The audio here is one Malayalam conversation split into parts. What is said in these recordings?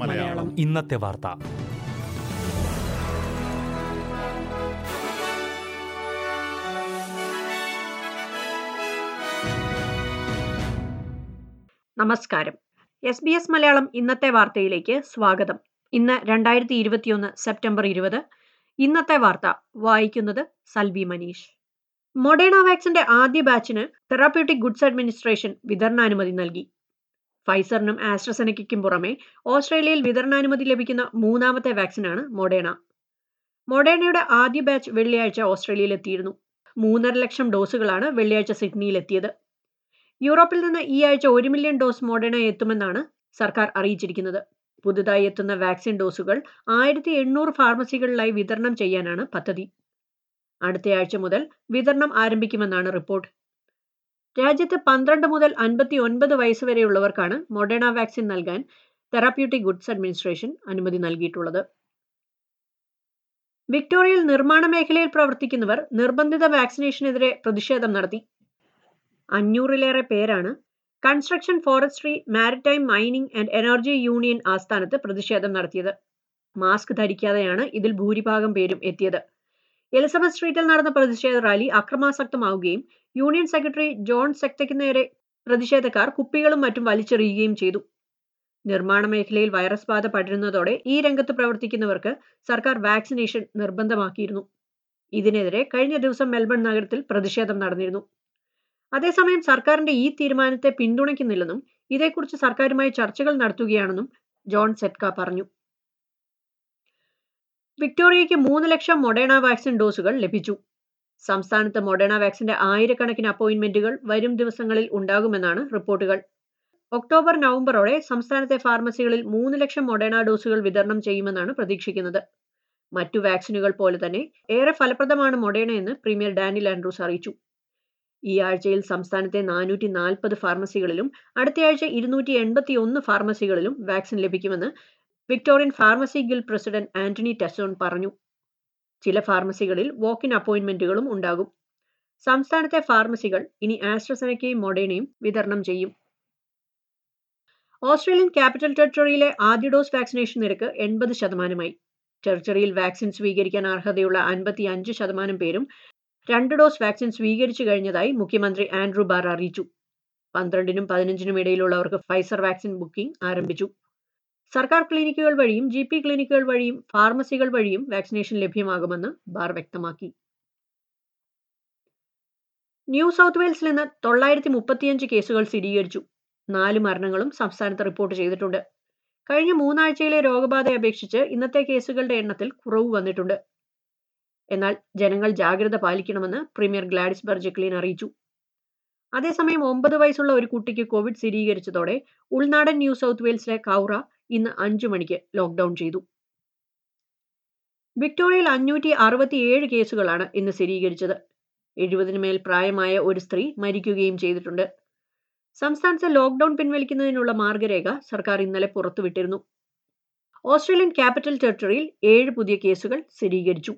മലയാളം. ഇന്നത്തെ വാർത്ത. നമസ്കാരം. എസ് ബി എസ് മലയാളം ഇന്നത്തെ വാർത്തയിലേക്ക് സ്വാഗതം. ഇന്ന് രണ്ടായിരത്തി ഇരുപത്തിയൊന്ന് സെപ്റ്റംബർ ഇരുപത്. ഇന്നത്തെ വാർത്ത വായിക്കുന്നത് സൽവി മനീഷ്. മൊഡേണ വാക്സിന്റെ ആദ്യ ബാച്ചിന് തെറാപ്യൂട്ടിക് ഗുഡ്സ് അഡ്മിനിസ്ട്രേഷൻ വിതരണാനുമതി നൽകി. ഫൈസറിനും ആസ്ട്രസെനയ്ക്കും പുറമെ ഓസ്ട്രേലിയയിൽ വിതരണാനുമതി ലഭിക്കുന്ന മൂന്നാമത്തെ വാക്സിനാണ് മൊഡേണ. മൊഡേണയുടെ ആദ്യ ബാച്ച് വെള്ളിയാഴ്ച ഓസ്ട്രേലിയയിൽ എത്തിയിരുന്നു മൂന്നര ലക്ഷം ഡോസുകളാണ് വെള്ളിയാഴ്ച സിഡ്നിയിൽ എത്തിയത് യൂറോപ്പിൽ നിന്ന് ഈ ആഴ്ച ഒരു മില്യൺ ഡോസ് മൊഡേണ എത്തുമെന്നാണ് സർക്കാർ അറിയിച്ചിരിക്കുന്നത്. പുതുതായി എത്തുന്ന വാക്സിൻ ഡോസുകൾ ആയിരത്തി എണ്ണൂറ് ഫാർമസികളിലായി വിതരണം ചെയ്യാനാണ് പദ്ധതി. അടുത്തയാഴ്ച മുതൽ വിതരണം ആരംഭിക്കുമെന്നാണ് റിപ്പോർട്ട്. രാജ്യത്ത് പന്ത്രണ്ട് മുതൽ അൻപത്തി ഒൻപത് വയസ്സ് വരെയുള്ളവർക്കാണ് മൊഡേണ വാക്സിൻ നൽകാൻ തെറാപ്യൂട്ടിക് ഗുഡ്സ് അഡ്മിനിസ്ട്രേഷൻ അനുമതി നൽകിയിട്ടുള്ളത്. വിക്ടോറിയയിൽ നിർമ്മാണ മേഖലയിൽ പ്രവർത്തിക്കുന്നവർ നിർബന്ധിത വാക്സിനേഷനെതിരെ പ്രതിഷേധം നടത്തി. അഞ്ഞൂറിലേറെ പേരാണ് Construction Forestry Maritime Mining and Energy Union ആസ്ഥാനത്ത് പ്രതിഷേധം നടത്തിയത്. മാസ്ക് ധരിക്കാതെയാണ് ഇതിൽ ഭൂരിഭാഗം പേരും എത്തിയത്. എലിസബത്ത് സ്ട്രീറ്റിൽ നടന്ന പ്രതിഷേധ റാലി അക്രമാസക്തമാവുകയും യൂണിയൻ സെക്രട്ടറി ജോൺ സെക്തയ്ക്ക് നേരെ പ്രതിഷേധക്കാർ കുപ്പികളും മറ്റും വലിച്ചെറിയുകയും ചെയ്തു. നിർമ്മാണ മേഖലയിൽ വൈറസ് ബാധ പടരുന്നതോടെ ഈ രംഗത്ത് പ്രവർത്തിക്കുന്നവർക്ക് സർക്കാർ വാക്സിനേഷൻ നിർബന്ധമാക്കിയിരുന്നു. ഇതിനെതിരെ കഴിഞ്ഞ ദിവസം മെൽബൺ നഗരത്തിൽ പ്രതിഷേധം നടന്നിരുന്നു. അതേസമയം സർക്കാരിന്റെ ഈ തീരുമാനത്തെ പിന്തുണയ്ക്കുന്നില്ലെന്നും ഇതേക്കുറിച്ച് സർക്കാരുമായി ചർച്ചകൾ നടത്തുകയാണെന്നും ജോൺ സെറ്റ്ക പറഞ്ഞു. വിക്ടോറിയയ്ക്ക് മൂന്ന് ലക്ഷം മൊഡേണ വാക്സിൻ ഡോസുകൾ ലഭിച്ചു. സംസ്ഥാനത്ത് മൊഡേണ വാക്സിന്റെ ആയിരക്കണക്കിന് അപ്പോയിന്റ്മെന്റുകൾ വരും ദിവസങ്ങളിൽ ഉണ്ടാകുമെന്നാണ് റിപ്പോർട്ടുകൾ. ഒക്ടോബർ നവംബറോടെ സംസ്ഥാനത്തെ ഫാർമസികളിൽ മൂന്ന് ലക്ഷം മൊഡേണ ഡോസുകൾ വിതരണം ചെയ്യുമെന്നാണ് പ്രതീക്ഷിക്കുന്നത്. മറ്റു വാക്സിനുകൾ പോലെ തന്നെ ഏറെ ഫലപ്രദമാണ് മൊഡേണ എന്ന് പ്രീമിയർ ഡാനിൽ ആൻഡ്രൂസ് അറിയിച്ചു. ഈ ആഴ്ചയിൽ സംസ്ഥാനത്തെ നാനൂറ്റി നാൽപ്പത് ഫാർമസികളിലും അടുത്തയാഴ്ച ഇരുന്നൂറ്റി എൺപത്തി ഒന്ന് ഫാർമസികളിലും വാക്സിൻ ലഭിക്കുമെന്ന് Victorian Pharmacy Guild president Anthony Tassone പറഞ്ഞു. ചില ഫാർമസികളിൽ വോക്കിൻ അപ്പോയിന്റ്മെന്റുകളും ഉണ്ടാകും. സംസ്ഥാനത്തെ ഫാർമസികൾ ഇനി ആസ്ട്രസെനക്കയും മൊഡേണയും വിതരണം ചെയ്യും. ഓസ്ട്രേലിയൻ ക്യാപിറ്റൽ ടെറിട്ടറിയിലെ ആദ്യ ഡോസ് വാക്സിനേഷൻ നിരക്ക് എൺപത് ശതമാനമായി. ടെറിട്ടറിയിൽ വാക്സിൻ സ്വീകരിക്കാൻ അർഹതയുള്ള അൻപത്തി അഞ്ച് ശതമാനം പേരും രണ്ട് ഡോസ് വാക്സിൻ സ്വീകരിച്ചു കഴിഞ്ഞതായി മുഖ്യമന്ത്രി ആൻഡ്രൂ ബാർ അറിയിച്ചു. പന്ത്രണ്ടിനും പതിനഞ്ചിനും ഇടയിലുള്ളവർക്ക് ഫൈസർ വാക്സിൻ ബുക്കിംഗ് ആരംഭിച്ചു. സർക്കാർ ക്ലിനിക്കുകൾ വഴിയും ജി പി ക്ലിനിക്കുകൾ വഴിയും ഫാർമസികൾ വഴിയും വാക്സിനേഷൻ ലഭ്യമാകുമെന്ന് ബാർ വ്യക്തമാക്കി. ന്യൂ സൗത്ത് വെയിൽസിൽ നിന്ന് തൊള്ളായിരത്തി മുപ്പത്തിയഞ്ച് കേസുകൾ സ്ഥിരീകരിച്ചു. നാല് മരണങ്ങളും സംസ്ഥാനത്ത് റിപ്പോർട്ട് ചെയ്തിട്ടുണ്ട്. കഴിഞ്ഞ മൂന്നാഴ്ചയിലെ രോഗബാധയെ അപേക്ഷിച്ച് ഇന്നത്തെ കേസുകളുടെ എണ്ണത്തിൽ കുറവ് വന്നിട്ടുണ്ട്. എന്നാൽ ജനങ്ങൾ ജാഗ്രത പാലിക്കണമെന്ന് പ്രീമിയർ ഗ്ലാഡിസ് ബർജക്ലീൻ അറിയിച്ചു. അതേസമയം ഒമ്പത് വയസ്സുള്ള ഒരു കുട്ടിക്ക് കോവിഡ് സ്ഥിരീകരിച്ചതോടെ ഉൾനാടൻ ന്യൂ സൗത്ത് വെയിൽസിലെ കൗറ ഇന്ന് അഞ്ചു മണിക്ക് ലോക്ക്ഡൌൺ ചെയ്തു. വിക്ടോറിയയിൽ അഞ്ഞൂറ്റി അറുപത്തിയേഴ് കേസുകളാണ് ഇന്ന് സ്ഥിരീകരിച്ചത്. എഴുപതിന് മേൽ പ്രായമായ ഒരു സ്ത്രീ മരിക്കുകയും ചെയ്തിട്ടുണ്ട്. സംസ്ഥാനത്ത് ലോക്ക്ഡൌൺ പിൻവലിക്കുന്നതിനുള്ള മാർഗരേഖ സർക്കാർ ഇന്നലെ പുറത്തുവിട്ടിരുന്നു. ഓസ്ട്രേലിയൻ ക്യാപിറ്റൽ ടെറിട്ടറിയിൽ ഏഴ് പുതിയ കേസുകൾ സ്ഥിരീകരിച്ചു.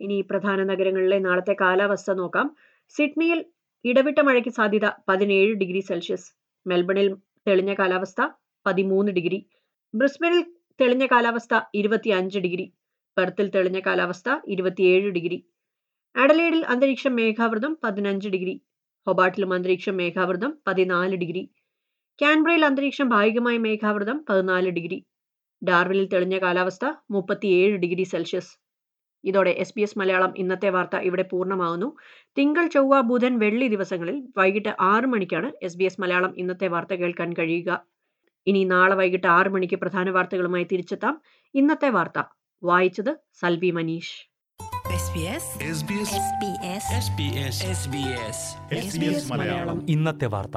ഇനി പ്രധാന നഗരങ്ങളിലെ നാളത്തെ കാലാവസ്ഥ നോക്കാം. സിഡ്നിയിൽ ഇടവിട്ട മഴയ്ക്ക് സാധ്യത പതിനേഴ് ഡിഗ്രി സെൽഷ്യസ്. മെൽബണിൽ തെളിഞ്ഞ കാലാവസ്ഥ പതിമൂന്ന് ഡിഗ്രി. ബ്രിസ്ബനിൽ തെളിഞ്ഞ കാലാവസ്ഥ ഇരുപത്തിയഞ്ച് ഡിഗ്രി. പെർത്തിൽ തെളിഞ്ഞ കാലാവസ്ഥ ഇരുപത്തിയേഴ് ഡിഗ്രി. അഡലേഡിൽ അന്തരീക്ഷം മേഘാവൃതം പതിനഞ്ച് ഡിഗ്രി. ഹൊബാട്ടിലും അന്തരീക്ഷം മേഘാവൃതം പതിനാല് ഡിഗ്രി. കാൻബ്രയിൽ അന്തരീക്ഷം ഭാഗികമായി മേഘാവൃതം പതിനാല് ഡിഗ്രി. ഡാർവിനിൽ തെളിഞ്ഞ കാലാവസ്ഥ മുപ്പത്തിയേഴ് ഡിഗ്രി സെൽഷ്യസ്. ഇതോടെ എസ് ബി എസ് മലയാളം ഇന്നത്തെ വാർത്ത ഇവിടെ പൂർണമാകുന്നു തിങ്കൾ ചൊവ്വ ബുധൻ വെള്ളി ദിവസങ്ങളിൽ വൈകിട്ട് ആറ് മണിക്കാണ് എസ് ബി എസ് മലയാളം ഇന്നത്തെ വാർത്ത കേൾക്കാൻ കഴിയുക. ഇനി നാളെ വൈകിട്ട് ആറ് മണിക്ക് പ്രധാന വാർത്തകളുമായി തിരിച്ചെത്താം. ഇന്നത്തെ വാർത്ത. വായിച്ചത് സൽവി മനീഷ്. ഇന്നത്തെ വാർത്ത.